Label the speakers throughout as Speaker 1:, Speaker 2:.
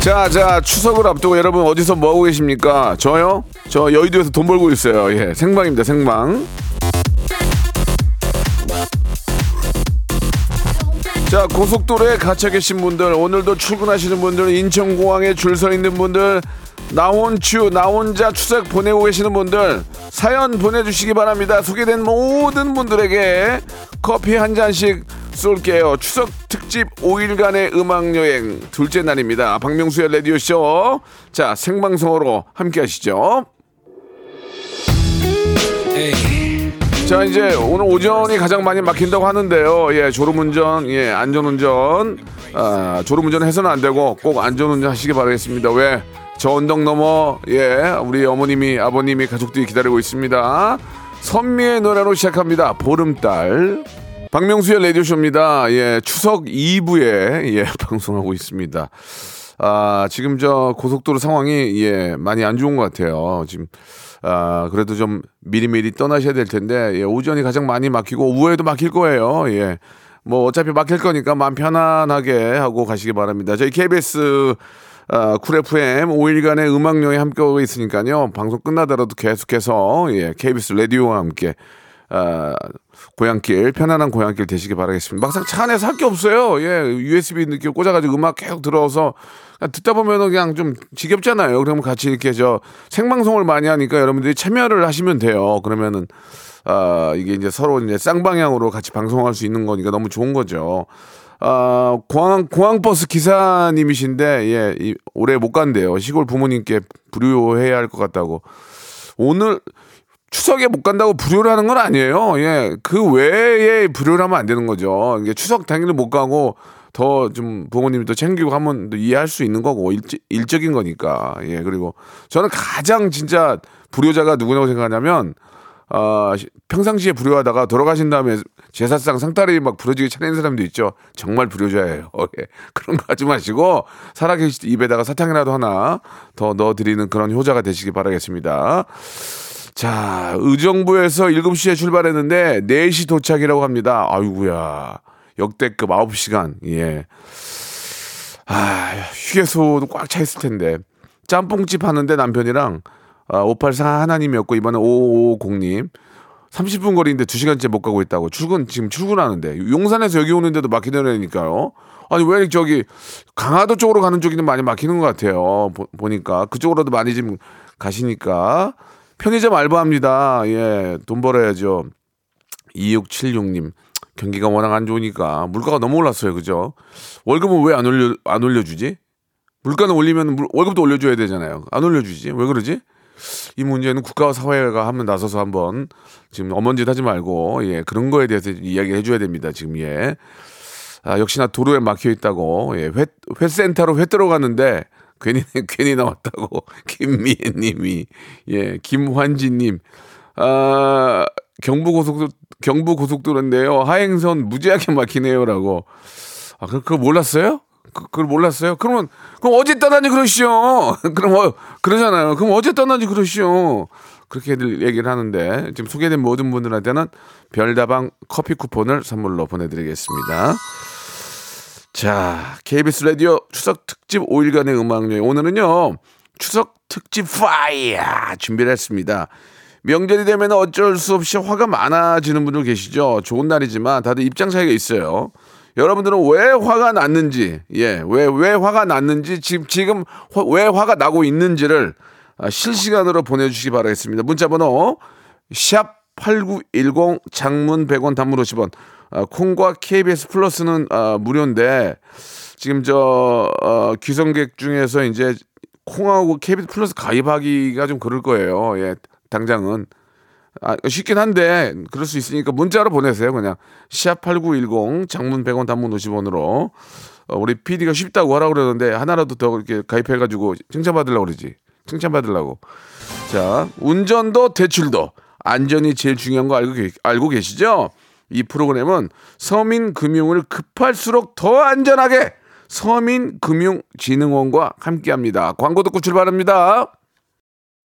Speaker 1: 자, 자, 추석을 앞두고 여러분 어디서 뭐 하고 계십니까? 저요? 저 여의도에서 돈 벌고 있어요. 예, 생방입니다, 생방. 자, 고속도로에 갇혀 계신 분들, 오늘도 출근하시는 분들, 인천공항에 줄 서 있는 분들, 나 혼추, 나 혼자 추석 보내고 계시는 분들, 사연 보내주시기 바랍니다. 소개된 모든 분들에게 커피 한 잔씩 쏠게요. 추석 특집 5일간의 음악 여행 둘째 날입니다. 박명수의 라디오 쇼. 자, 생방송으로 함께 하시죠. 자, 이제 오늘 오전이 가장 많이 막힌다고 하는데요. 예, 졸음운전, 예, 안전운전. 아, 졸음운전 해서는 안 되고 꼭 안전운전 하시기 바라겠습니다. 왜? 저 언덕 넘어, 예, 우리 어머님이, 아버님이, 가족들이 기다리고 있습니다. 선미의 노래로 시작합니다. 보름달. 박명수의 라디오쇼입니다. 예, 추석 2부에, 예, 방송하고 있습니다. 아, 지금 저 고속도로 상황이, 예, 많이 안 좋은 것 같아요. 지금, 아, 그래도 좀 미리미리 떠나셔야 될 텐데, 예, 오전이 가장 많이 막히고, 오후에도 막힐 거예요. 예. 뭐, 어차피 막힐 거니까 마음 편안하게 하고 가시기 바랍니다. 저희 KBS, 아, Cool FM 5일간의 음악 여행 함께하고 있으니까요. 방송 끝나더라도 계속해서, 예, KBS 라디오와 함께, 아, 고향길 편안한 고향길 되시기 바라겠습니다. 막상 차 안에서 할 게 없어요. 예, USB 느끼 꽂아가지고 음악 계속 들어서 듣다 보면은 그냥 좀 지겹잖아요. 그러면 같이 이렇게 저 생방송을 많이 하니까 여러분들이 참여를 하시면 돼요. 그러면은 아 이게 이제 서로 이제 쌍방향으로 같이 방송할 수 있는 거니까 너무 좋은 거죠. 아 공항 공항버스 기사님이신데 예 이, 올해 못 간대요. 시골 부모님께 불효해야 할 것 같다고. 오늘 추석에 못 간다고 불효를 하는 건 아니에요. 예. 그 외에 불효를 하면 안 되는 거죠. 이게 추석 당일에 못 가고 더 좀 부모님이 더 챙기고 하면 이해할 수 있는 거고 일, 일적인 거니까. 예. 그리고 저는 가장 진짜 불효자가 누구냐고 생각하냐면 어, 평상시에 불효하다가 돌아가신 다음에 제사상 상다리 막 부러지게 차리는 사람도 있죠. 정말 불효자예요. 예. 그런 거 하지 마시고 살아계실 때 입에다가 사탕이라도 하나 더 넣어드리는 그런 효자가 되시기 바라겠습니다. 자, 의정부에서 7시에 출발했는데 4시 도착이라고 합니다. 아이구야 역대급 9시간. 예. 아, 휴게소도 꽉 차 있을 텐데. 짬뽕집 하는데 남편이랑 아, 584 하나님이었고 이번에 5550님. 30분 거리인데 2시간째 못 가고 있다고. 출근 지금 출근하는데 용산에서 여기 오는데도 막히더라니까요. 아니 왜 저기 강화도 쪽으로 가는 쪽이 좀 많이 막히는 것 같아요. 보, 니까 그쪽으로도 많이 지금 가시니까 편의점 알바합니다. 예, 돈 벌어야죠. 2676님. 경기가 워낙 안 좋으니까 물가가 너무 올랐어요. 그죠? 월급은 왜 안 올려 안 올려 주지? 물가는 올리면 월급도 올려 줘야 되잖아요. 안 올려 주지. 왜 그러지? 이 문제는 국가와 사회가 한번 나서서 한번 지금 어먼짓 하지 말고 예, 그런 거에 대해서 이야기해 줘야 됩니다. 지금 예. 아, 역시나 도로에 막혀 있다고 예, 회, 회센터로 회 들어갔는데 괜히 괜히 나왔다고 김미애님이 예 김환지님 아 경부 고속도 경부 고속도로인데요 하행선 무지하게 막히네요라고 아 그, 그거 몰랐어요? 그, 그걸 몰랐어요? 그러면 그럼 어제 떠나니 그러시오. 그럼 어, 그러잖아요. 그럼 어제 떠나니 그러시오. 그렇게 얘기를 하는데 지금 소개된 모든 분들한테는 별다방 커피 쿠폰을 선물로 보내드리겠습니다. 자, KBS 라디오 추석 특집 5일간의 음악 여행. 오늘은요, 추석 특집 파이어 준비를 했습니다. 명절이 되면 어쩔 수 없이 화가 많아지는 분들 계시죠? 좋은 날이지만 다들 입장 차이가 있어요. 여러분들은 왜 화가 났는지, 예, 왜, 왜 화가 났는지, 지금, 지금 왜 화가 나고 있는지를 아, 실시간으로 보내주시기 바라겠습니다. 문자번호, 샵8910 장문 100원 단문 50원. 아, 콩과 KBS 플러스는 아, 무료인데 지금 저 어, 귀성객 중에서 이제 콩하고 KBS 플러스 가입하기가 좀 그럴 거예요. 예, 당장은. 아, 쉽긴 한데 그럴 수 있으니까 문자로 보내세요. 그냥 샵8910 장문 100원 단문 50원으로 어, 우리 PD가 쉽다고 하라고 그러는데 하나라도 더 이렇게 가입해 가지고 칭찬 받으려고 그러지. 칭찬 받으려고. 자, 운전도 대출도 안전이 제일 중요한 거 알고, 계, 알고 계시죠? 이 프로그램은 서민 금융을 급할수록 더 안전하게 서민금융진흥원과 함께합니다. 광고 듣고 출발합니다.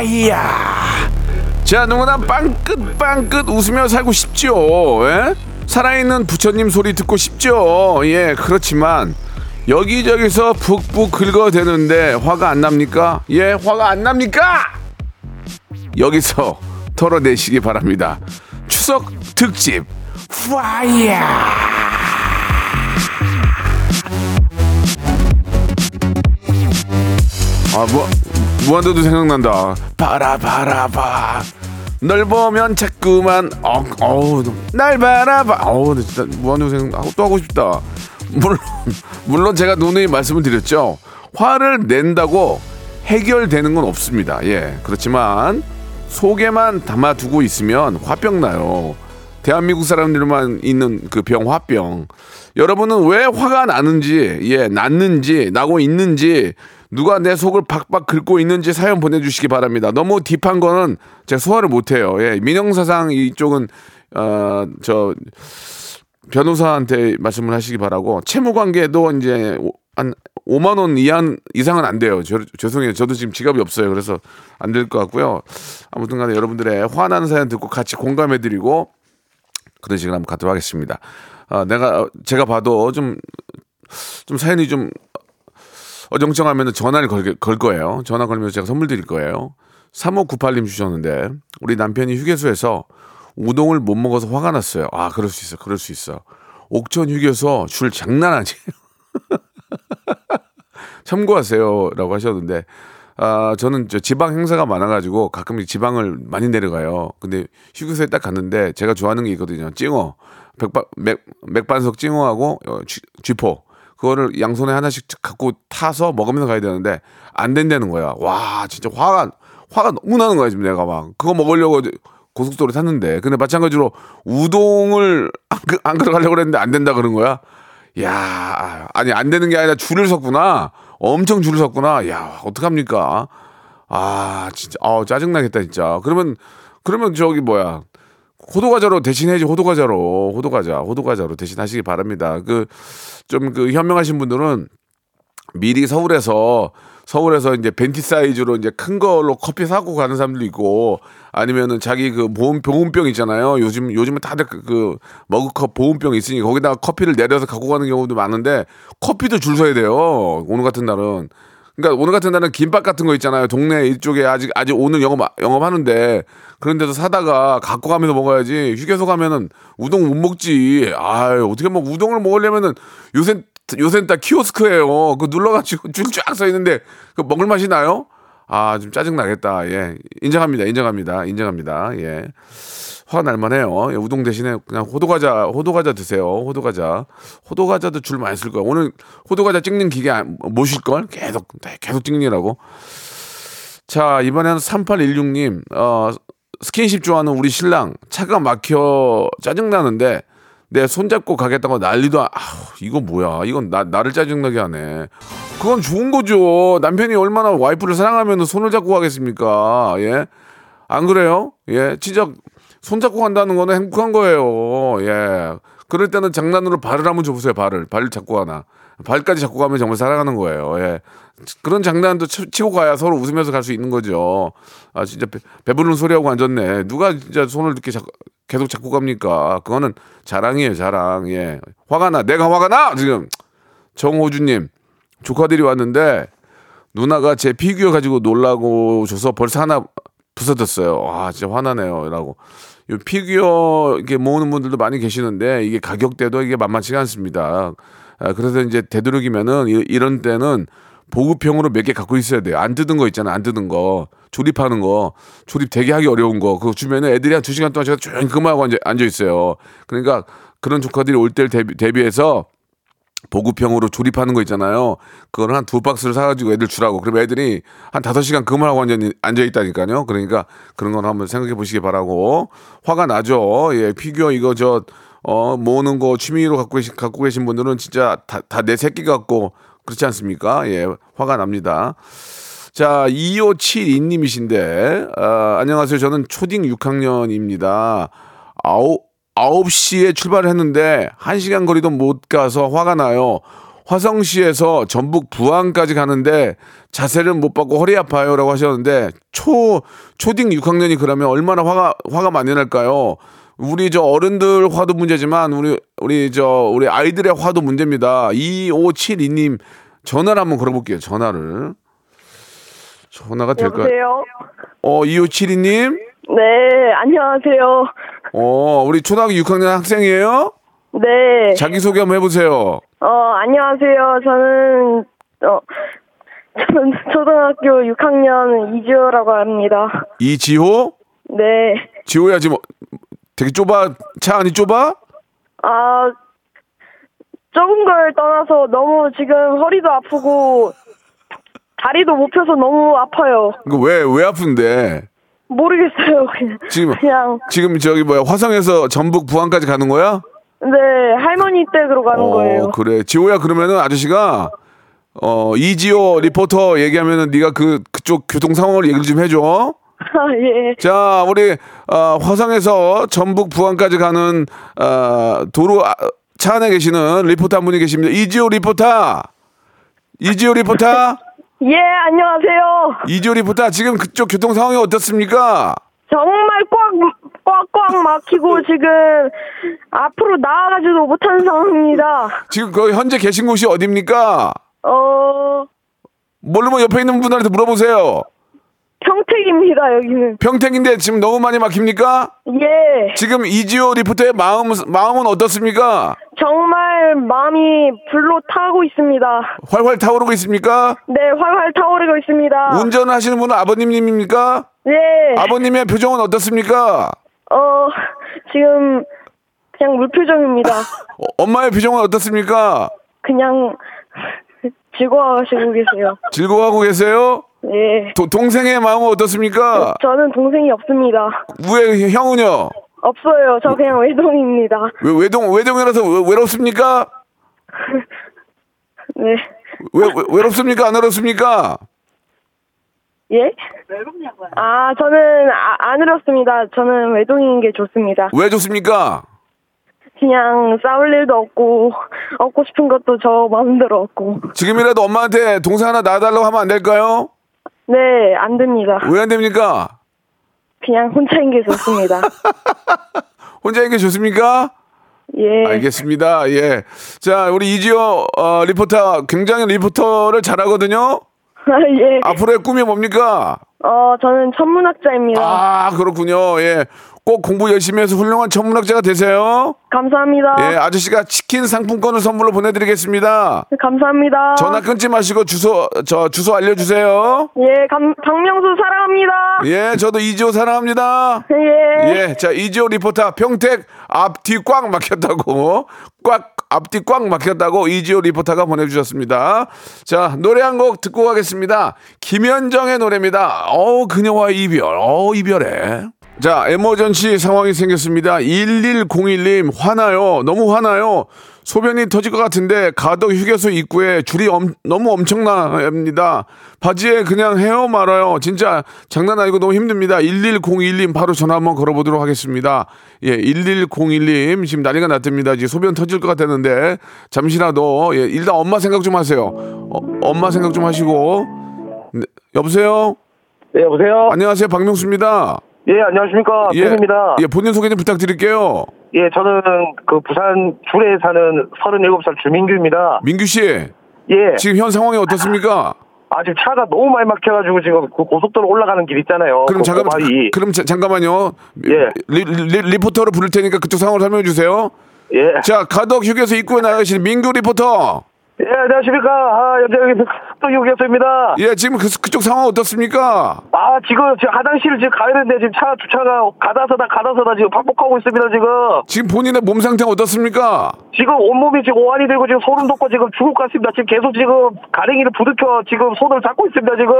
Speaker 1: 파이야! 자, 누구나 빵긋 빵긋 웃으며 살고 싶죠. 예? 살아있는 부처님 소리 듣고 싶죠. 예, 그렇지만 여기저기서 푹푹 긁어대는데 화가 안 납니까? 예, 화가 안 납니까? 여기서 털어내시기 바랍니다. 추석 특집 파이야! 아, 뭐, 무한도도 생각난다. 바라바라봐. 널 보면 자꾸만, 어, 어우, 날 바라봐. 어우, 나 진짜 무한도도 생각, 또 하고 싶다. 물론, 물론 제가 누누이 말씀을 드렸죠. 화를 낸다고 해결되는 건 없습니다. 예. 그렇지만, 속에만 담아두고 있으면 화병 나요. 대한민국 사람들만 있는 그 병, 화병. 여러분은 왜 화가 나는지, 예, 났는지, 나고 있는지, 누가 내 속을 박박 긁고 있는지 사연 보내주시기 바랍니다. 너무 딥한 거는 제가 소화를 못해요. 예, 민영사상 이쪽은, 어, 저, 변호사한테 말씀을 하시기 바라고, 채무 관계도 이제 오- 한 5만 원 이하 이상은 안 돼요. 저, 죄송해요. 저도 지금 지갑이 없어요. 그래서 안 될 것 같고요. 아무튼 간에 여러분들의 화나는 사연 듣고 같이 공감해 드리고 그런 식으로 한번 가도록 하겠습니다. 아, 내가 제가 봐도 좀 좀 사연이 좀 어정쩡하면 전화를 걸, 걸 거예요. 전화 걸면서 제가 선물 드릴 거예요. 3598님 주셨는데 우리 남편이 휴게소에서 우동을 못 먹어서 화가 났어요. 아, 그럴 수 있어. 그럴 수 있어. 옥천 휴게소 줄 장난 아니에요. 참고하세요라고 하셨는데 아 저는 저 지방 행사가 많아가지고 가끔 지방을 많이 내려가요. 근데 휴게소에 딱 갔는데 제가 좋아하는 게 있거든요. 찡어 백반 맥 맥반석 찡어하고 어, 쥐, 쥐포 그거를 양손에 하나씩 갖고 타서 먹으면서 가야 되는데 안 된다는 거야. 와 진짜 화가 화가 너무 나는 거야 지금 내가 막 그거 먹으려고 고속도로 탔는데 근데 마찬가지로 우동을 안, 그- 안 걸어가려고 그랬는데 안 된다 그런 거야. 야, 아니 안 되는 게 아니라 줄을 섰구나. 엄청 줄을 섰구나. 야, 어떡합니까? 아, 진짜 아, 짜증 나겠다 진짜. 그러면 그러면 저기 뭐야? 호두과자로 대신해야지 호두과자로 호두과자 호두과자로 대신하시기 바랍니다. 그 좀 그 현명하신 분들은 미리 서울에서 서울에서 이제 벤티 사이즈로 이제 큰 걸로 커피 사고 가는 사람도 있고 아니면은 자기 그 보험 보온병 있잖아요. 요즘 요즘은 다들 그, 그 머그컵 보온병 있으니 거기다가 커피를 내려서 갖고 가는 경우도 많은데 커피도 줄 서야 돼요. 오늘 같은 날은. 그러니까 오늘 같은 날은 김밥 같은 거 있잖아요. 동네 이쪽에 아직 아직 오늘 영업 영업하는데 그런 데서 사다가 갖고 가면서 먹어야지. 휴게소 가면은 우동 못 먹지. 아유 어떻게 뭐 우동을 먹으려면은 요새 요새는 다 키오스크예요. 그 눌러가지고 줄 쫙 서 있는데 그 먹을 맛이 나요? 아 좀 짜증 나겠다. 예 인정합니다. 인정합니다. 인정합니다. 예. 화가 날만해요. 예, 우동 대신에 그냥 호두과자 호두과자 드세요. 호두과자 호두과자도 줄 많이 쓸 거예요. 오늘 호두과자 찍는 기계 안- 모실 걸 계속 네, 계속 찍느라고. 자 이번에는 3816님 어, 스킨십 좋아하는 우리 신랑 차가 막혀 짜증 나는데 내 손잡고 가겠다고 난리도 아 이거 뭐야 이건 나 나를 짜증나게 하네. 그건 좋은 거죠. 남편이 얼마나 와이프를 사랑하면 손을 잡고 가겠습니까? 예. 안 그래요? 예. 진짜 손잡고 간다는 거는 행복한 거예요. 예. 그럴 때는 장난으로 발을 한번 줘보세요. 발을. 발을 잡고 가나. 발까지 잡고 가면 정말 사랑하는 거예요. 예. 그런 장난도 치- 치고 가야 서로 웃으면서 갈 수 있는 거죠. 아, 진짜 배, 배부른 소리하고 앉았네. 누가 진짜 손을 이렇게 잡- 계속 잡고 갑니까? 그거는 자랑이에요, 자랑. 예. 화가 나. 내가 화가 나! 지금. 정호주님. 조카들이 왔는데 누나가 제 피규어 가지고 놀라고 줘서 벌써 하나 부서졌어요. 아, 진짜 화나네요. 라고. 이 피규어 이렇게 모으는 분들도 많이 계시는데 이게 가격대도 이게 만만치가 않습니다. 아, 그래서 이제 되도록이면은 이- 이런 때는 보급형으로 몇 개 갖고 있어야 돼요. 안 뜯은 거 있잖아요. 안 뜯은 거. 조립하는 거. 조립 되게 하기 어려운 거. 그거 주면은 애들이 한 두 시간 동안 제가 조용히 그만하고 앉아, 앉아 있어요. 그러니까 그런 조카들이 올 때를 대비, 대비해서 보급형으로 조립하는 거 있잖아요. 그걸 한 두 박스를 사가지고 애들 주라고. 그럼 애들이 한 다섯 시간 그만하고 앉아, 앉아 있다니까요. 그러니까 그런 건 한번 생각해 보시기 바라고. 화가 나죠. 예, 피규어 이거 저, 어, 모으는 거 취미로 갖고 계신, 갖고 계신 분들은 진짜 다, 다 내 새끼 같고 그렇지 않습니까? 예, 화가 납니다. 자, 2572님이신데, 아, 안녕하세요. 저는 초딩 6학년입니다. 아홉, 9시에 출발을 했는데, 1시간 거리도 못 가서 화가 나요. 화성시에서 전북 부안까지 가는데 자세를 못 받고 허리 아파요라고 하셨는데 초 초딩 6학년이 그러면 얼마나 화가 화가 많이 날까요? 우리 저 어른들 화도 문제지만 우리 우리 저 우리 아이들의 화도 문제입니다. 2572님 전화를 한번 걸어볼게요. 전화를 전화가 될까요?
Speaker 2: 여보세요?
Speaker 1: 어 2572님
Speaker 2: 네, 안녕하세요.
Speaker 1: 어 우리 초등학교 6학년 학생이에요?
Speaker 2: 네.
Speaker 1: 자기 소개 한번 해보세요.
Speaker 2: 어, 안녕하세요. 저는, 어, 저는 초등학교 6학년 이지호라고 합니다.
Speaker 1: 이지호
Speaker 2: 네.
Speaker 1: 지호야 지금 되게 좁아 차 안이 좁아?
Speaker 2: 아, 적은 걸 떠나서 너무 지금 허리도 아프고, 다리도 못 펴서 너무 아파요.
Speaker 1: 이거 왜왜 아픈데?
Speaker 2: 모르겠어요. 그냥.
Speaker 1: 지금
Speaker 2: 그냥,
Speaker 1: 지금 저기 뭐야 화성에서 전북 부안까지 가는 거야?
Speaker 2: 네, 할머니 댁으로 가는 거예요.
Speaker 1: 어 그래 지호야 그러면은 아저씨가 어 이지호 리포터 얘기하면은 네가 그 그쪽 교통 상황을 얘기를 좀 해줘.
Speaker 2: 아, 예.
Speaker 1: 자 우리 어, 화성에서 전북 부안까지 가는 어, 도로 아, 차 안에 계시는 리포터 한 분이 계십니다. 이지호 리포터. 이지호 리포터.
Speaker 2: 예, 안녕하세요.
Speaker 1: 이지호 리포터 지금 그쪽 교통 상황이 어떻습니까?
Speaker 2: 정말 꽉, 꽉꽉 막히고 지금 앞으로 나아가지도 못하는 상황입니다.
Speaker 1: 지금 그 현재 계신 곳이 어디입니까?
Speaker 2: 어,
Speaker 1: 모르면 옆에 있는 분들한테 물어보세요.
Speaker 2: 평택입니다, 여기는.
Speaker 1: 평택인데 지금 너무 많이 막힙니까?
Speaker 2: 예.
Speaker 1: 지금 이지호 리포터의 마음, 마음은 어떻습니까?
Speaker 2: 정말 마음이 불로 타고 있습니다.
Speaker 1: 활활 타오르고 있습니까?
Speaker 2: 네, 활활 타오르고 있습니다.
Speaker 1: 운전하시는 분은 아버님입니까?
Speaker 2: 네.
Speaker 1: 아버님의 표정은 어떻습니까?
Speaker 2: 어, 지금 그냥 물표정입니다.
Speaker 1: 어, 엄마의 표정은 어떻습니까?
Speaker 2: 그냥 즐거워하시고 계세요.
Speaker 1: 즐거워하고 계세요?
Speaker 2: 예.
Speaker 1: 도- 동생의 마음은 어떻습니까?
Speaker 2: 저는 동생이 없습니다.
Speaker 1: 왜 형은요?
Speaker 2: 없어요. 저 그냥 외동입니다.
Speaker 1: 왜 외동 외동이라서 왜, 외롭습니까?
Speaker 2: 네.
Speaker 1: 왜, 왜 외롭습니까? 안 외롭습니까?
Speaker 2: 예? 아, 저는 아, 안 외롭습니다. 저는 외동인 게 좋습니다.
Speaker 1: 왜 좋습니까?
Speaker 2: 그냥 싸울 일도 없고, 얻고 싶은 것도 저 마음대로 얻고.
Speaker 1: 지금이라도 엄마한테 동생 하나 낳아달라고 하면 안 될까요?
Speaker 2: 네, 안 됩니다.
Speaker 1: 왜 안 됩니까?
Speaker 2: 그냥 혼자인 게 좋습니다.
Speaker 1: 혼자 있는 게 좋습니까?
Speaker 2: 예.
Speaker 1: 알겠습니다. 예. 자, 우리 이지호 어, 리포터 굉장히 리포터를 잘하거든요.
Speaker 2: 예.
Speaker 1: 앞으로의 꿈이 뭡니까?
Speaker 2: 어, 저는 천문학자입니다.
Speaker 1: 아, 그렇군요. 예. 꼭 공부 열심히 해서 훌륭한 천문학자가 되세요.
Speaker 2: 감사합니다.
Speaker 1: 예, 아저씨가 치킨 상품권을 선물로 보내드리겠습니다.
Speaker 2: 감사합니다.
Speaker 1: 전화 끊지 마시고 주소 저 주소 알려주세요.
Speaker 2: 예, 감, 박명수 사랑합니다.
Speaker 1: 예, 저도 이지호 사랑합니다.
Speaker 2: 예.
Speaker 1: 예, 자 이지호 리포터 평택 앞뒤 꽉 막혔다고 꽉 앞뒤 꽉 막혔다고 이지호 리포터가 보내주셨습니다. 자 노래 한 곡 듣고 가겠습니다. 김현정의 노래입니다. 어 그녀와 이별, 어 이별해. 자 에머전시 상황이 생겼습니다. 1101님 화나요, 너무 화나요. 소변이 터질 것 같은데 가덕 휴게소 입구에 줄이 엄- 너무 엄청납니다. 바지에 그냥 헤어 말아요. 진짜 장난 아니고 너무 힘듭니다. 1101님 바로 전화 한번 걸어보도록 하겠습니다. 예, 1101님 지금 난리가 났답니다. 이제 소변 터질 것 같았는데 잠시라도 예, 일단 엄마 생각 좀 하세요. 어, 엄마 생각 좀 하시고 네, 여보세요.
Speaker 3: 네, 여보세요?
Speaker 1: 안녕하세요, 박명수입니다.
Speaker 3: 예, 안녕하십니까.
Speaker 1: 예,
Speaker 3: 팬입니다.
Speaker 1: 예, 본인 소개 좀 부탁드릴게요.
Speaker 3: 예, 저는 그 부산 줄에 사는 37살 주민규입니다.
Speaker 1: 민규 씨,
Speaker 3: 예,
Speaker 1: 지금 현 상황이 어떻습니까?
Speaker 3: 아, 지금 차가 너무 많이 막혀가지고 지금 그 고속도로 올라가는 길 있잖아요.
Speaker 1: 그럼
Speaker 3: 그
Speaker 1: 잠깐
Speaker 3: 고바위.
Speaker 1: 그럼 자- 잠깐만요.
Speaker 3: 예.
Speaker 1: 리, 리, 리포터로 부를 테니까 그쪽 상황을 설명해 주세요.
Speaker 3: 예.
Speaker 1: 자, 가덕 휴게소 입구에 나가신 민규 리포터.
Speaker 3: 예, 안녕하십니까. 아, 여기, 휴게소입니다.
Speaker 1: 예, 지금 그, 그쪽 상황 어떻습니까?
Speaker 3: 아, 지금, 지금 화장실을 지금 가야 되는데 지금 차 주차가 가다서다 가다서다 지금 반복하고 있습니다, 지금.
Speaker 1: 지금 본인의 몸 상태 어떻습니까?
Speaker 3: 지금 온몸이 지금 오한이 되고 지금 소름 돋고 지금 죽을 것 같습니다. 지금 계속 지금 가랭이를 부딪혀 지금 손을 잡고 있습니다, 지금.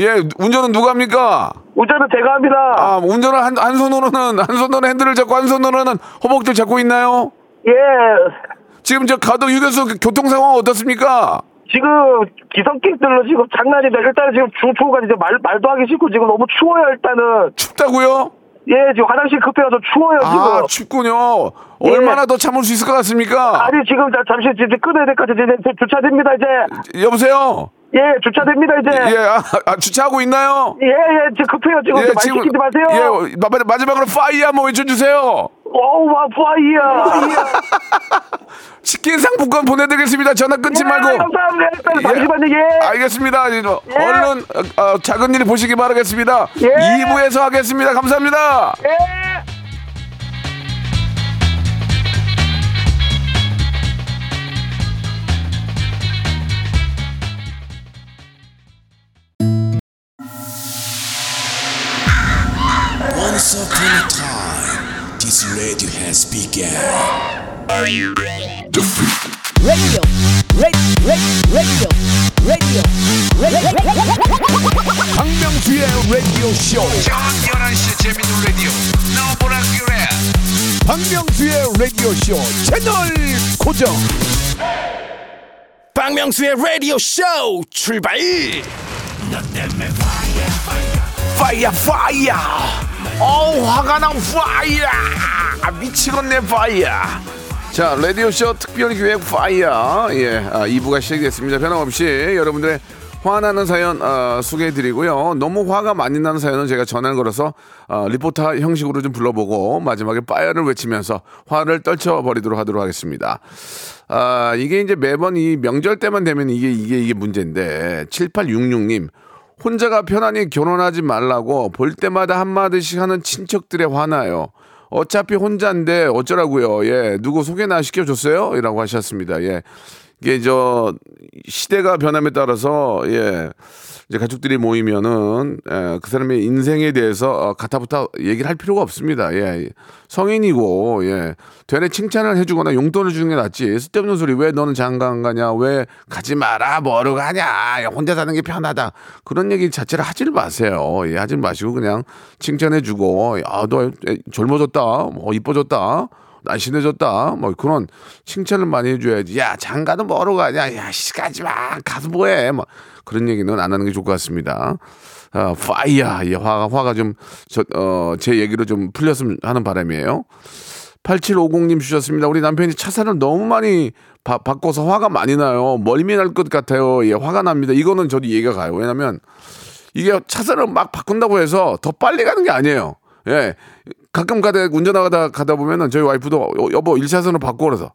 Speaker 1: 예, 운전은 누가 합니까?
Speaker 3: 운전은 제가 합니다.
Speaker 1: 아, 운전을 한, 한 손으로는, 한 손으로 핸들을 잡고 한 손으로는 허벅지를 잡고 있나요?
Speaker 3: 예.
Speaker 1: 지금 저 가덕 휴게소 그 교통 상황 어떻습니까?
Speaker 3: 지금 기성객들로 지금 장난이다. 일단은 지금 중초가 이제 말, 말도 하기 싫고 지금 너무 추워요, 일단은.
Speaker 1: 춥다고요?
Speaker 3: 예, 지금 화장실 급해서 추워요, 지금.
Speaker 1: 아, 춥군요. 얼마나 더 참을 수 있을 것 같습니까?
Speaker 3: 아니 지금 자- 잠시 이제 끊어야 될 것 같아요. 이제 주차됩니다 이제.
Speaker 1: 여보세요?
Speaker 3: 예, 주차됩니다 이제.
Speaker 1: 예, 아, 아, 주차하고 있나요?
Speaker 3: 예, 예, 지금 급해요 지금. 말 시키지 마세요.
Speaker 1: 예, 마- 마지막으로 파이어 한번 외쳐주세요.
Speaker 3: 어우, 와, 파이야.
Speaker 1: 치킨 상품권 보내드리겠습니다. 전화 끊지
Speaker 3: 예,
Speaker 1: 말고.
Speaker 3: 감사합니다. 일단
Speaker 1: 예.
Speaker 3: 잠시만요. 예.
Speaker 1: 알겠습니다. 이제 얼른 어, 어, 작은 일 보시기 바라겠습니다.
Speaker 3: 예.
Speaker 1: 2부에서 하겠습니다. 감사합니다.
Speaker 3: 예.
Speaker 4: A time, this radio has begun.
Speaker 5: radio, radio, radio, radio, radio.
Speaker 6: 박명수의 라디오 쇼. 박명수의 라디오 쇼 채널 고정. 박명수의 라디오 쇼 출발.
Speaker 1: 파이어 파이어. 어우 화가 나 fire. 아, 미치겠네 fire. 자 라디오쇼 특별기획 fire 예 아, 2부가 시작됐습니다. 변함없이 여러분들의 화나는 사연 어, 소개해드리고요. 너무 화가 많이 나는 사연은 제가 전화를 걸어서 어, 리포터 형식으로 좀 불러보고 마지막에 fire를 외치면서 화를 떨쳐버리도록 하도록 하겠습니다. 아 이게 이제 매번 이 명절 때만 되면 이게 이게 이게 문제인데 7866님 혼자가 편하니 결혼하지 말라고 볼 때마다 한마디씩 하는 친척들에 화나요. 어차피 혼자인데 어쩌라고요. 예. 누구 소개나 시켜줬어요? 이라고 하셨습니다. 예. 이게 저 시대가 변함에 따라서 예. 이제 가족들이 모이면은 예, 그 사람의 인생에 대해서 어, 가타부타 얘기를 할 필요가 없습니다. 예. 성인이고 예. 되레 칭찬을 해주거나 용돈을 주는 게 낫지. 쓸데없는 소리 왜 너는 장가 안 가냐? 왜 가지 마라? 뭐로 가냐? 야, 혼자 사는 게 편하다. 그런 얘기 자체를 하지를 마세요. 예, 하지 마시고 그냥 칭찬해주고 야너 젊어졌다, 뭐 이뻐졌다. 날씬해졌다. 뭐 그런 칭찬을 많이 해줘야지. 야 장가는 뭐로 가냐? 야씨 가지 마. 가서 뭐해? 뭐 그런 얘기는 안 하는 게 좋을 것 같습니다. 아, 파이어. 예, 화가 화가 좀 저 어 제 얘기로 좀 풀렸으면 하는 바람이에요. 8750님 주셨습니다. 우리 남편이 차선을 너무 많이 바, 바꿔서 화가 많이 나요. 멀미 날 것 같아요. 예, 화가 납니다. 이거는 저도 이해가 가요. 왜냐면 이게 차선을 막 바꾼다고 해서 더 빨리 가는 게 아니에요. 예. 가끔 가다 운전하다 가다 보면은 저희 와이프도 어, 여보 1차선으로 바꿔 그래서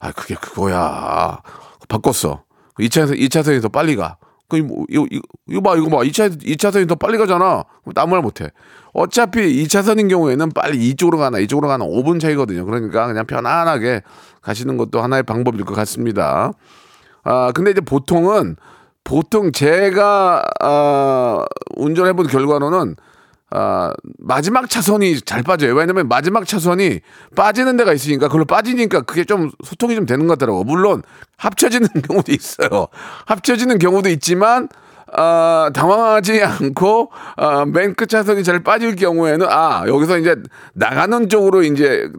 Speaker 1: 아 그게 그거야. 바꿨어. 2차선 2차선이 더 빨리 가. 그 뭐, 이거, 이거, 이거 봐 이거 봐 2차 2차선이 더 빨리 가잖아. 아무 말 못해. 어차피 2차선인 경우에는 빨리 이쪽으로 가나 이쪽으로 가나 5분 차이거든요. 그러니까 그냥 편안하게 가시는 것도 하나의 방법일 것 같습니다. 아 근데 이제 보통은 보통 제가 아, 운전해본 결과로는 아, 마지막 차선이 잘 빠져요. 왜냐면 마지막 차선이 빠지는 데가 있으니까 그걸로 빠지니까 그게 좀 소통이 좀 되는 것 같더라고. 물론 합쳐지는 경우도 있어요. 합쳐지는 경우도 있지만 아, 당황하지 않고 아, 맨 끝 차선이 잘 빠질 경우에는 아 여기서 이제 나가는 쪽으로 이제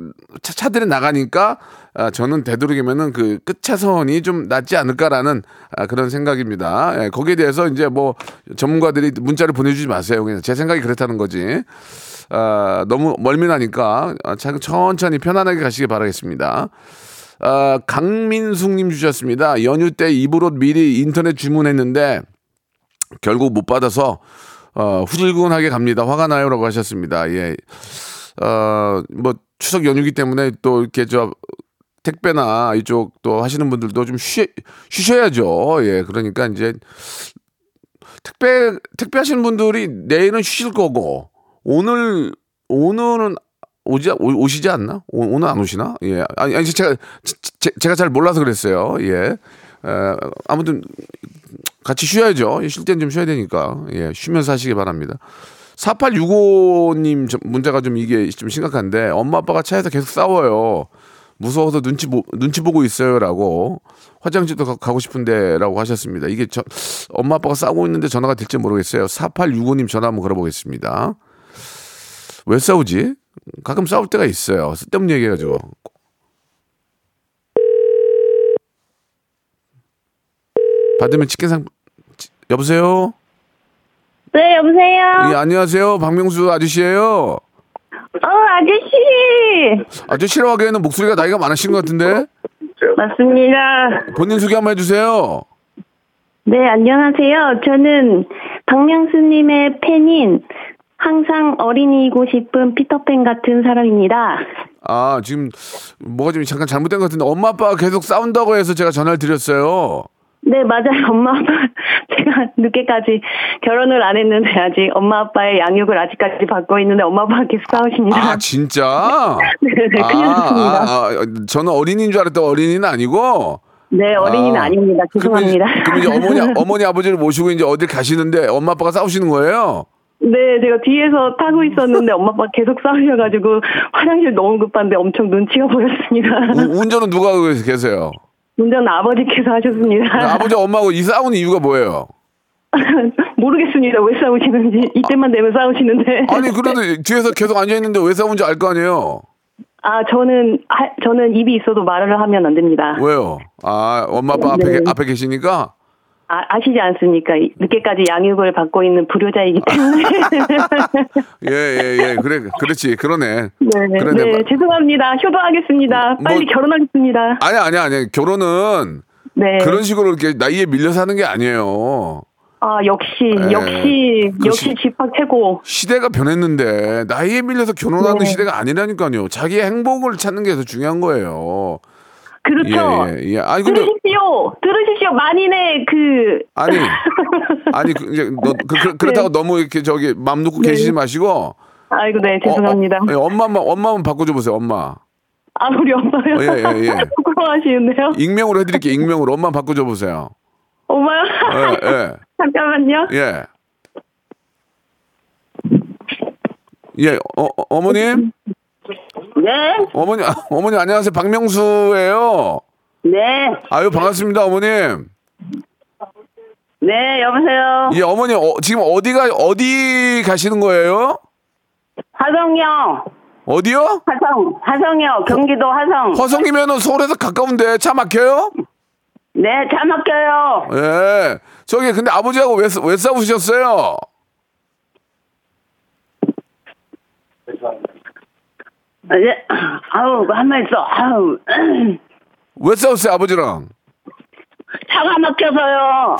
Speaker 1: 차, 차들이 나가니까 아, 저는 되도록이면은 그 끝 차선이 좀 낫지 않을까라는 아, 그런 생각입니다. 예, 거기에 대해서 이제 뭐 전문가들이 문자를 보내주지 마세요. 그냥 제 생각이 그렇다는 거지. 아, 너무 멀미나니까 아, 차- 천천히 편안하게 가시기 바라겠습니다. 아, 강민숙님 주셨습니다. 연휴 때 입으로 미리 인터넷 주문했는데 결국 못 받아서 어, 후질근하게 갑니다. 화가 나요라고 하셨습니다. 예. 어, 뭐 추석 연휴기 때문에 또 이렇게 저 택배나 이쪽 또 하시는 분들도 좀 쉬, 쉬셔야죠. 예. 그러니까 이제 택배 택배 하시는 분들이 내일은 쉬실 거고 오늘 오늘은 오지 오, 오시지 않나? 오, 오늘 안 오시나? 예. 아니 아니 제가 제, 제가 잘 몰라서 그랬어요. 예. 에, 아무튼 같이 쉬어야죠. 쉴 땐 좀 쉬어야 되니까. 예. 쉬면서 하시기 바랍니다. 4865님 문제가 좀 이게 좀 심각한데 엄마 아빠가 차에서 계속 싸워요. 무서워서 눈치 보, 눈치 보고 있어요라고 화장실도 가, 가고 싶은데라고 하셨습니다. 이게 저, 엄마 아빠가 싸우고 있는데 전화가 될지 모르겠어요. 4865님 전화 한번 걸어보겠습니다. 왜 싸우지? 가끔 싸울 때가 있어요. 쓸데없는 얘기해가지고. 받으면 치킨 상 여보세요.
Speaker 7: 네, 여보세요?
Speaker 1: 예, 안녕하세요. 박명수 아저씨예요.
Speaker 7: 어, 아저씨!
Speaker 1: 아저씨라고 하기에는 목소리가 나이가 많으신 것 같은데
Speaker 7: 맞습니다.
Speaker 1: 본인 소개 한번 해주세요.
Speaker 7: 네, 안녕하세요. 저는 박명수님의 팬인 항상 어린이고 싶은 피터팬 같은 사람입니다.
Speaker 1: 아 지금 뭐가 좀 잠깐 잘못된 것 같은데 엄마 아빠가 계속 싸운다고 해서 제가 전화를 드렸어요.
Speaker 7: 네, 맞아요. 엄마, 아빠. 제가 늦게까지 결혼을 안 했는데 아직 엄마 아빠의 양육을 아직까지 받고 있는데 엄마 아빠가 계속 싸우십니다.
Speaker 1: 아 진짜?
Speaker 7: 네, 네, 큰일 났습니다.
Speaker 1: 아, 아, 저는 어린이인 줄 알았더니 어린이는 아니고.
Speaker 7: 네, 어린이는
Speaker 1: 아,
Speaker 7: 아, 닙니다 죄송합니다.
Speaker 1: 그러면, 이제- 그러면 이제 어머니 어머니 아버지를 모시고 이제 어딜 가시는데 엄마 아빠가 싸우시는 거예요?
Speaker 7: 네, 제가 뒤에서 타고 있었는데 엄마 아빠 계속 싸우셔가지고 화장실 너무 급한데 엄청 눈치가 보였습니다.
Speaker 1: 우- 운전은 누가 계세요?
Speaker 7: 운전 아버지께서 하셨습니다.
Speaker 1: 아버지 엄마하고 이 싸우는 이유가 뭐예요?
Speaker 7: 모르겠습니다. 왜 싸우시는지. 이때만 되면 싸우시는데.
Speaker 1: 아니 그래도 뒤에서 계속 앉아 있는데 왜 싸우는지 알 거 아니에요?
Speaker 7: 아, 저는, 하, 저는 입이 있어도 말을 하면 안 됩니다.
Speaker 1: 왜요? 아 엄마 아빠 앞에
Speaker 7: 네.
Speaker 1: 계- 앞에 계시니까
Speaker 7: 아, 아시지 않습니까? 이- 늦게까지 양육을 받고 있는 불효자이기 때문에.
Speaker 1: 예 예 예, 그래 그렇지 그러네.
Speaker 7: 네,
Speaker 1: 그러네.
Speaker 7: 네, 죄송합니다. 효도하겠습니다. 빨리
Speaker 1: 뭐-
Speaker 7: 결혼하겠습니다.
Speaker 1: 아니 아니 아니 결혼은
Speaker 7: 네.
Speaker 1: 그런 식으로 이렇게 나이에 밀려서 하는 게 아니에요.
Speaker 7: 아, 역시,
Speaker 1: 네.
Speaker 7: 역시,
Speaker 1: 그
Speaker 7: 역시
Speaker 1: 시-
Speaker 7: 집합 최고.
Speaker 1: 시대가 변했는데 나이에 밀려서 결혼하는
Speaker 7: 네.
Speaker 1: 시대가 아니라니까요. 자기의 행복을 찾는 게 더 중요한 거예요.
Speaker 7: 그렇죠.
Speaker 1: 예, 예, 예. 아니 근데
Speaker 7: 들으십시오. 들으십시오. 만인의 그.
Speaker 1: 아니 아니 그, 이제 너, 그, 그, 렇다고 너무 이렇게 저기 맘 놓고
Speaker 7: 네.
Speaker 1: 계시지 마시고
Speaker 7: 아이고, 네, 죄송합니다.
Speaker 1: 어, 어, 예, 엄마만 엄마만 바꿔줘 보세요. 엄마
Speaker 7: 아, 우리 엄마요?
Speaker 1: 어, 예, 예, 예.
Speaker 7: 부끄러워하시는데요?
Speaker 1: 익명으로 해드릴게요. 익명으로 엄마 바꿔줘 보세요.
Speaker 7: 엄마요?
Speaker 1: 예, 예.
Speaker 7: 잠깐만요.
Speaker 1: 예. 예, 어, 어, 어머님?
Speaker 7: 네,
Speaker 1: 어머니, 아, 어머니 안녕하세요. 박명수예요.
Speaker 7: 네,
Speaker 1: 아유, 반갑습니다, 어머님.
Speaker 7: 네, 여보세요.
Speaker 1: 예, 어머니, 어, 지금 어디가, 어디 가시는 거예요?
Speaker 7: 화성이요.
Speaker 1: 어디요?
Speaker 7: 화성, 화성이요. 경기도 화성.
Speaker 1: 화성이면은 서울에서 가까운데 차 막혀요?
Speaker 7: 네, 차 막혀요.
Speaker 1: 예. 저기, 근데 아버지하고 왜, 싸- 왜 싸우셨어요?
Speaker 7: 네, 아우, 한번 있어. 아우,
Speaker 1: 왜 싸웠어요, 아버지랑?
Speaker 7: 차가 막혀서요.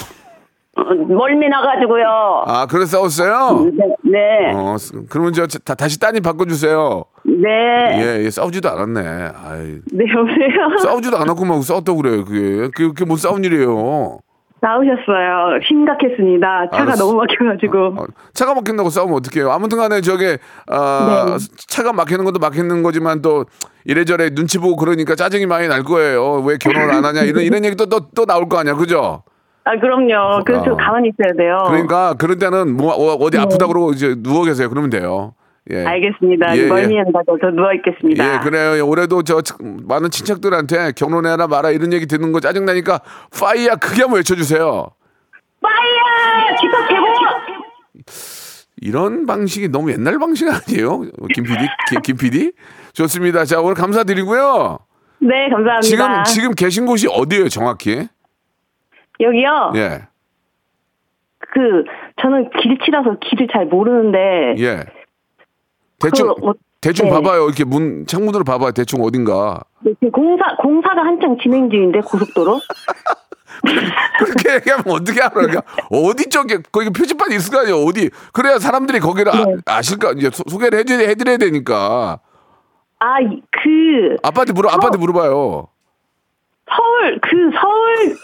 Speaker 7: 어, 멀미 나가지고요.
Speaker 1: 아, 그래서 싸웠어요?
Speaker 7: 네, 네,
Speaker 1: 어, 쓰- 그러면 저, 다, 다시 따님 바꿔주세요.
Speaker 7: 네.
Speaker 1: 예, 예, 싸우지도 않았네. 아이,
Speaker 7: 네, 여보세요.
Speaker 1: 싸우지도 않았구만 싸웠다고 그래요. 그게 그게, 그게 뭐 싸운 일이에요.
Speaker 7: 나오셨어요. 심각했습니다. 차가
Speaker 1: 알았어.
Speaker 7: 너무 막혀가지고.
Speaker 1: 어, 차가 막힌다고 싸우면 어떡해요? 아무튼 간에 저게 아,
Speaker 7: 네.
Speaker 1: 차가 막히는 것도 막히는 거지만 또 이래저래 눈치 보고 그러니까 짜증이 많이 날 거예요. 왜 결혼을 안 하냐 이런 이런 얘기 또 또 또 나올 거 아니야, 그죠?
Speaker 7: 아, 그럼요. 그래서
Speaker 1: 어.
Speaker 7: 가만히 있어야 돼요.
Speaker 1: 그러니까 그럴 때는 뭐 어, 어디 아프다 그러고 이제 누워 계세요. 그러면 돼요. 예.
Speaker 7: 알겠습니다.
Speaker 1: 예, 예.
Speaker 7: 멀미 한다고 저 누워 있겠습니다.
Speaker 1: 예, 그래요. 올해도 저 치- 많은 친척들한테 결혼해라 마라 이런 얘기 듣는 거 짜증 나니까 파이야 크게 한번 외쳐주세요.
Speaker 7: 파이어! 집합 최고!
Speaker 1: 이런 방식이 너무 옛날 방식 아니에요? 김 PD? 김, 김 PD? 좋습니다. 자, 오늘 감사드리고요.
Speaker 7: 네, 감사합니다.
Speaker 1: 지금, 지금 계신 곳이 어디예요, 정확히?
Speaker 7: 여기요?
Speaker 1: 예,
Speaker 7: 그, 저는 길치라서 길을 잘 모르는데.
Speaker 1: 예. 대충,
Speaker 7: 그, 어,
Speaker 1: 대충
Speaker 7: 네.
Speaker 1: 봐봐요. 이렇게 문, 창문으로 봐봐요. 대충 어딘가.
Speaker 7: 네, 지금 공사, 공사가 한창 진행 중인데, 고속도로?
Speaker 1: 그렇게 얘기하면 어떻게 알아? 그러니까 어디 쪽에, 거기 표지판이 있을 거 아니에요, 어디. 그래야 사람들이 거기를
Speaker 7: 네.
Speaker 1: 아, 실까 이제 소, 소개를 해드, 해드려야 되니까.
Speaker 7: 아, 이- 그,
Speaker 1: 아빠한테 물어, 아빠한테 물어봐요.
Speaker 7: 서울, 그 서울,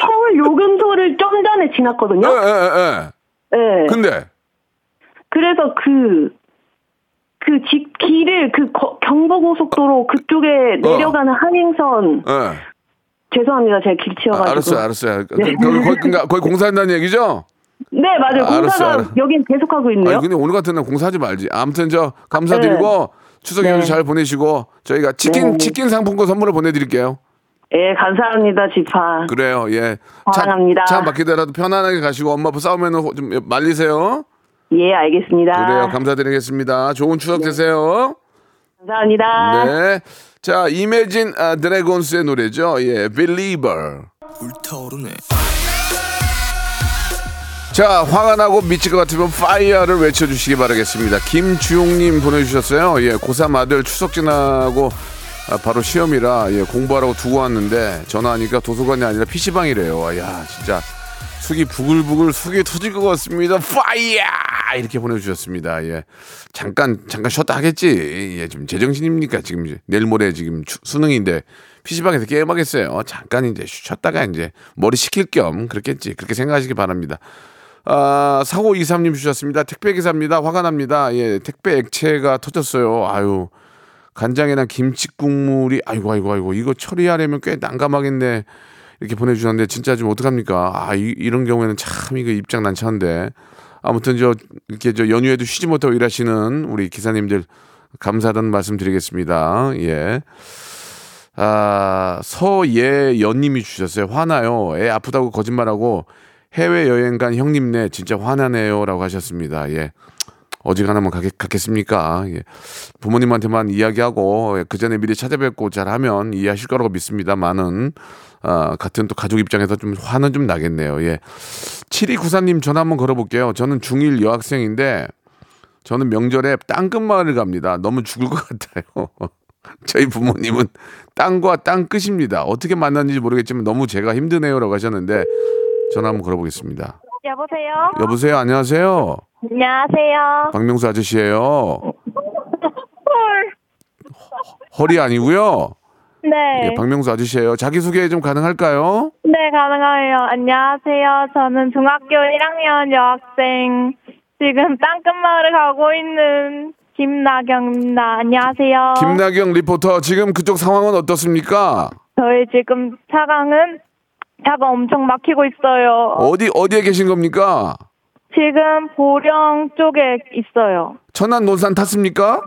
Speaker 7: 서울 요금소를 좀 전에
Speaker 1: 예,
Speaker 7: 지났거든요?
Speaker 1: 예, 예.
Speaker 8: 네.
Speaker 1: 근데
Speaker 8: 그래서 그, 그 집, 길을, 그 거- 경부고속도로 그쪽에 내려가는 항행선,
Speaker 1: 예.
Speaker 8: 죄송합니다. 제가 길 치여가지고.
Speaker 1: 아, 알았어요, 알았어요. 그,
Speaker 8: 네.
Speaker 1: 거기, 거기, 그러니까 거기 공사한다는 얘기죠?
Speaker 8: 네, 맞아요.
Speaker 1: 알았어,
Speaker 8: 공사가
Speaker 1: 알았어.
Speaker 8: 여긴 계속하고 있네요.
Speaker 1: 아니 근데 오늘 같은 날 공사하지 말지. 아무튼 저 감사드리고 추석 연휴
Speaker 8: 네.
Speaker 1: 잘 보내시고 저희가 치킨
Speaker 8: 네.
Speaker 1: 치킨 상품권 선물을 보내드릴게요.
Speaker 8: 예, 감사합니다, 지파.
Speaker 1: 그래요, 예.
Speaker 8: 사랑합니다.
Speaker 1: 차 막히더라도 편안하게 가시고 엄마 아빠 싸우면 좀 말리세요.
Speaker 8: 예, 알겠습니다.
Speaker 1: 그래요, 감사드리겠습니다. 좋은 추석 되세요.
Speaker 8: 감사합니다.
Speaker 1: 네. 자, 이매진 아, 드래곤스의 노래죠. 예, Believer.
Speaker 9: 불타오르네.
Speaker 1: 자, 화가 나고 미칠 것 같으면 fire를 외쳐주시기 바라겠습니다. 김주용님 보내주셨어요. 예, 고3 아들 추석 지나고 아, 바로 시험이라 예, 공부하라고 두고 왔는데 전화하니까 도서관이 아니라 PC방이래요. 야, 진짜 속이 부글부글 속이 터질 것 같습니다. fire! 이렇게 보내주셨습니다. 예. 잠깐, 잠깐 쉬었다 하겠지. 예, 지금 제정신입니까? 지금 이제 내일 모레 지금 추- 수능인데 PC방에서 게임하겠어요. 잠깐 이제 쉬었다가 이제 머리 식힐 겸 그렇겠지. 그렇게 생각하시기 바랍니다. 아, 사고 이삼님 주셨습니다. 택배 기사입니다. 화가 납니다. 예, 택배 액체가 터졌어요. 아유, 간장이랑 김치 국물이 아이고 아이고 아이고 이거 처리하려면 꽤 난감하겠네. 이렇게 보내주셨는데 진짜 좀 어떡합니까? 아 이, 이런 경우에는 참 이거 입장 난처한데 아무튼 저 이렇게 저 연휴에도 쉬지 못하고 일하시는 우리 기사님들 감사하다는 말씀 드리겠습니다. 예. 아, 서예연님이 주셨어요. 화나요. 애 아프다고 거짓말하고 해외 여행 간 형님네 진짜 화나네요 라고 하셨습니다. 예. 어지간하면 가겠, 갔겠습니까? 예. 부모님한테만 이야기하고 예, 그 전에 미리 찾아뵙고 잘하면 이해하실 거라고 믿습니다만은 아, 같은 또 가족 입장에서 좀 화는 좀 나겠네요. 예. 7294님 전화 한번 걸어볼게요. 저는 중1 여학생인데 저는 명절에 땅끝마을을 갑니다. 너무 죽을 것 같아요. 저희 부모님은 땅과 땅 끝입니다. 어떻게 만났는지 모르겠지만 너무 제가 힘드네요라고 하셨는데 전화 한번 걸어보겠습니다.
Speaker 8: 여보세요?
Speaker 1: 여보세요. 안녕하세요.
Speaker 8: 안녕하세요.
Speaker 1: 박명수 아저씨예요. 허리 아니고요.
Speaker 8: 네.
Speaker 1: 예, 박명수 아저씨예요. 자기 소개 좀 가능할까요?
Speaker 8: 네, 가능해요. 안녕하세요. 저는 중학교 1학년 여학생, 지금 땅끝마을을 가고 있는 김나경입니다. 안녕하세요.
Speaker 1: 김나경 리포터 지금 그쪽 상황은 어떻습니까?
Speaker 8: 저희 지금 차량은 차가 엄청 막히고 있어요.
Speaker 1: 어디 어디에 계신 겁니까?
Speaker 8: 지금 보령 쪽에 있어요.
Speaker 1: 천안 논산 탔습니까?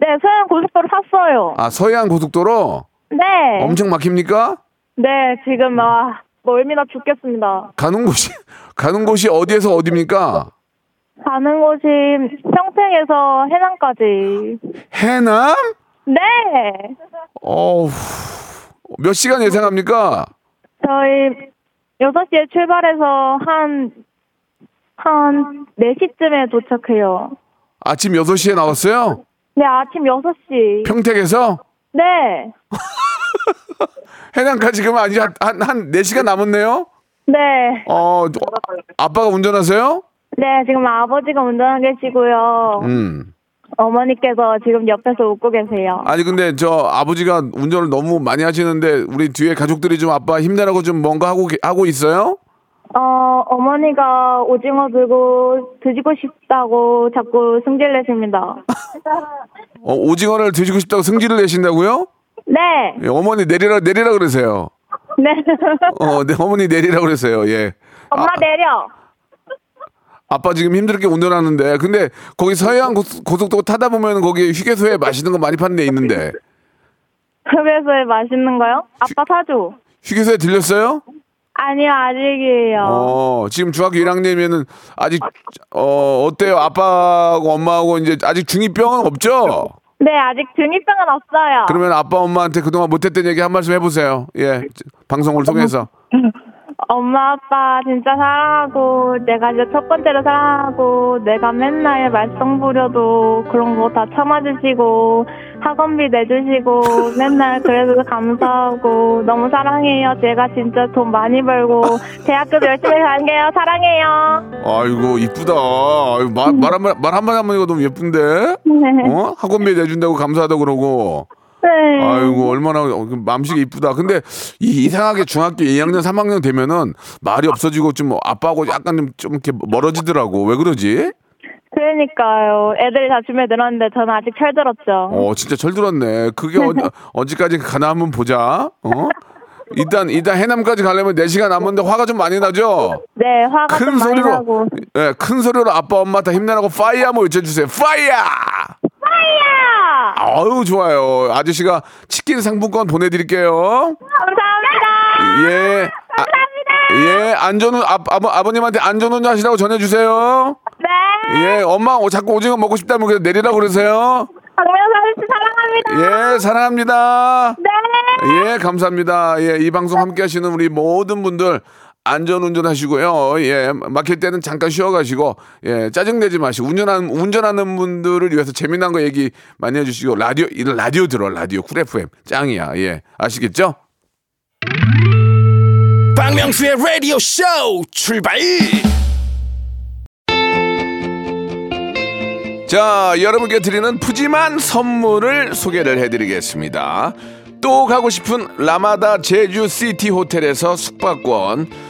Speaker 8: 네, 서해안 고속도로 탔어요.
Speaker 1: 아 서해안 고속도로
Speaker 8: 네.
Speaker 1: 엄청 막힙니까?
Speaker 8: 네, 지금 아 멀미나 죽겠습니다.
Speaker 1: 가는 곳이 가는 곳이 어디에서 어디입니까?
Speaker 8: 가는 곳이 평택에서 해남까지.
Speaker 1: 해남?
Speaker 8: 네.
Speaker 1: 어우 몇 시간 예상합니까?
Speaker 8: 저희 6시에 출발해서 한, 한 4시쯤에 도착해요.
Speaker 1: 아침 6시에 나왔어요?
Speaker 8: 네, 아침 6시.
Speaker 1: 평택에서
Speaker 8: 네.
Speaker 1: 해남까지 그러면 아직 한, 한, 한 4시간 남았네요?
Speaker 8: 네.
Speaker 1: 어, 아빠가 운전하세요?
Speaker 8: 네, 지금 아버지가 운전하고 계시고요.
Speaker 1: 음.
Speaker 8: 어머니께서 지금 옆에서 웃고 계세요.
Speaker 1: 아니 근데 저 아버지가 운전을 너무 많이 하시는데 우리 뒤에 가족들이 좀 아빠 힘내라고 좀 뭔가 하고 계- 하고 있어요?
Speaker 8: 어, 어머니가 오징어 들고 드시고 싶다고 자꾸 승질 내십니다.
Speaker 1: 어, 오징어를 드시고 싶다고 승질을 내신다고요?
Speaker 8: 네.
Speaker 1: 예, 어머니 내리라 내리라 그러세요.
Speaker 8: 네.
Speaker 1: 어, 네, 어머니 내리라 그러세요. 예.
Speaker 8: 엄마
Speaker 1: 아,
Speaker 8: 내려.
Speaker 1: 아빠 지금 힘들게 운전하는데 근데 거기 서해안 고속- 고속도로 타다 보면 거기 휴게소에 맛있는 거 많이 파는 데 있는데
Speaker 8: 흡에서에 맛있는 거요? 아빠 사줘.
Speaker 1: 휴게소에 들렸어요?
Speaker 8: 아니요, 아직이에요.
Speaker 1: 어, 지금 중학교 1학년이면은 아직 어, 어때요? 아빠하고 엄마하고 이제 아직 중2병은 없죠?
Speaker 8: 네, 아직 중이병은 없어요.
Speaker 1: 그러면 아빠 엄마한테 그동안 못했던 얘기 한 말씀 해보세요. 예, 방송을 통해서.
Speaker 8: 엄마, 아빠 진짜 사랑하고, 내가 이제 첫 번째로 사랑하고, 내가 맨날 말썽 부려도 그런 거 다 참아주시고, 학원비 내주시고, 맨날 그래서 감사하고, 너무 사랑해요. 제가 진짜 돈 많이 벌고, 대학교도 열심히 다녀요. 사랑해요.
Speaker 1: 아이고 이쁘다. 아이고, 말, 말, 한마- 말 한마디 이거 너무 예쁜데? 어? 학원비 내준다고 감사하다고 그러고.
Speaker 7: 네.
Speaker 1: 아이고 얼마나 어, 그 맘씨가 이쁘다. 근데 이 이상하게 중학교 2학년 3학년 되면은 말이 없어지고 좀 아빠하고 약간 좀, 좀 이렇게 멀어지더라고. 왜 그러지?
Speaker 7: 그러니까요. 애들이 다 준비해 들었는데 저는 아직 철들었죠.
Speaker 1: 어 진짜 철들었네. 그게 어, 언제까지 가나 한번 보자. 어? 일단 일단 해남까지 가려면 4시간 남았는데 화가 좀 많이 나죠?
Speaker 7: 네, 화가
Speaker 1: 좀큰
Speaker 7: 많이
Speaker 1: 소리로
Speaker 7: 나고.
Speaker 1: 예, 큰 소리로 아빠 엄마 다 힘내라고 fire 한번 외쳐 주세요.
Speaker 7: fire!
Speaker 1: 아유 좋아요. 아저씨가 치킨 상품권 보내 드릴게요.
Speaker 7: 감사합니다.
Speaker 1: 예. 감사합니다. 예, 안전운 아, 아버, 아버님한테 안전운전 하시라고 전해 주세요.
Speaker 7: 네.
Speaker 1: 예, 엄마 어, 자꾸 오징어 먹고 싶다면 그냥 내리라고 그러세요.
Speaker 7: 박명수 아저씨 사랑합니다.
Speaker 1: 예, 사랑합니다.
Speaker 7: 네.
Speaker 1: 예, 감사합니다. 예, 이 방송 함께 하시는 우리 모든 분들 안전 운전하시고요. 예, 막힐 때는 잠깐 쉬어가시고, 예, 짜증내지 마시고, 운전하는, 운전하는 분들을 위해서 재미난 거 얘기 많이 해주시고, 라디오, 이 라디오 들어, 라디오. Cool FM. 짱이야. 예, 아시겠죠?
Speaker 9: 박명수의 라디오 쇼 출발
Speaker 1: 자, 여러분께 드리는 푸짐한 선물을 소개를 해드리겠습니다. 또 가고 싶은 라마다 제주시티 호텔에서 숙박권,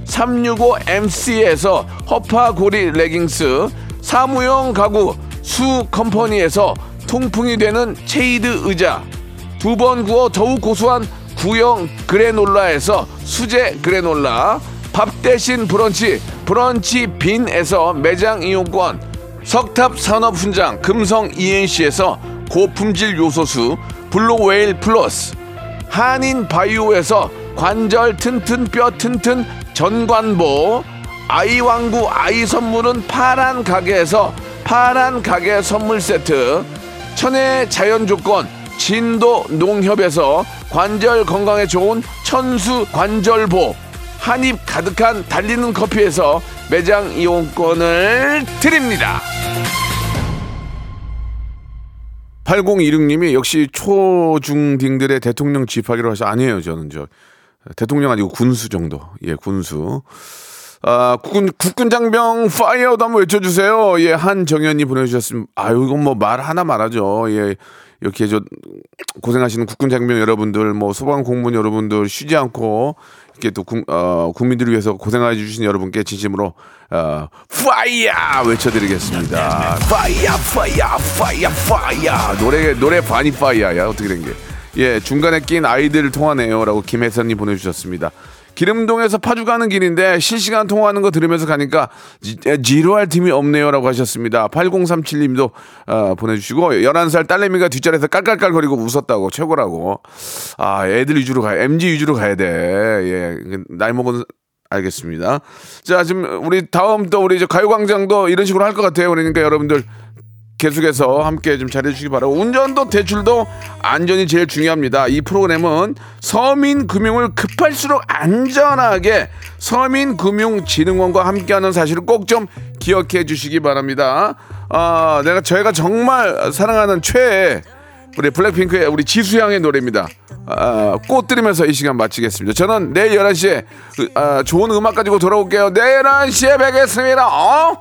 Speaker 1: 365MC에서 허파고리 레깅스 사무용 가구 수 컴퍼니에서 통풍이 되는 체이드 의자 두 번 구워 더욱 고소한 구형 그래놀라에서 수제 그래놀라 밥 대신 브런치 브런치 빈에서 매장 이용권 석탑 산업 훈장 금성 ENC에서 고품질 요소수 블루웨일 플러스 한인 바이오에서 관절 튼튼 뼈 튼튼 전관보 아이왕구 아이 선물은 파란 가게에서 파란 가게 선물 세트 천혜 자연 조건 진도 농협에서 관절 건강에 좋은 천수 관절보 한입 가득한 달리는 커피에서 매장 이용권을 드립니다. 8026님이 역시 초중딩들의 대통령 집하기로 하셔 아니에요 저는 저 대통령 아니고 군수 정도. 예 군수. 아 국군 국군 장병 파이어도 한번 외쳐주세요. 예 한정현이 보내주셨습니다. 아유 이건 뭐 말 하나 말하죠. 예 이렇게 저 고생하시는 국군 장병 여러분들 뭐 소방 공무원 여러분들 쉬지 않고 이렇게 또 국, 어, 국민들을 위해서 고생해 주신 여러분께 진심으로 어, 파이어 외쳐드리겠습니다. 파이어 파이어 파이어 파이어. 노래 노래 반이 파이어야. 어떻게 된 게? 예 중간에 낀 아이들을 통하네요라고 김혜선님 보내주셨습니다. 길음동에서 파주 가는 길인데 실시간 통화하는 거 들으면서 가니까 지, 지루할 틈이 없네요라고 하셨습니다. 8037님도 어, 보내주시고 11살 딸내미가 뒷자리에서 깔깔깔거리고 웃었다고 최고라고. 아 애들 위주로 가야 MG 위주로 가야 돼. 예 나이 먹은 알겠습니다. 자 지금 우리 다음 또 우리 이제 가요광장도 이런 식으로 할 것 같아요. 그러니까 여러분들 계속해서 함께 좀 잘해주시기 바라고 운전도 대출도 안전이 제일 중요합니다. 이 프로그램은 서민금융을 급할수록 안전하게 서민금융진흥원과 함께하는 사실을 꼭 좀 기억해 주시기 바랍니다. 아, 내가 저희가 정말 사랑하는 최애 우리 블랙핑크의 우리 지수양의 노래입니다. 아, 꽃 들으면서 이 시간 마치겠습니다. 저는 내일 11시에 아, 좋은 음악 가지고 돌아올게요. 내일 11시에 뵙겠습니다. 어?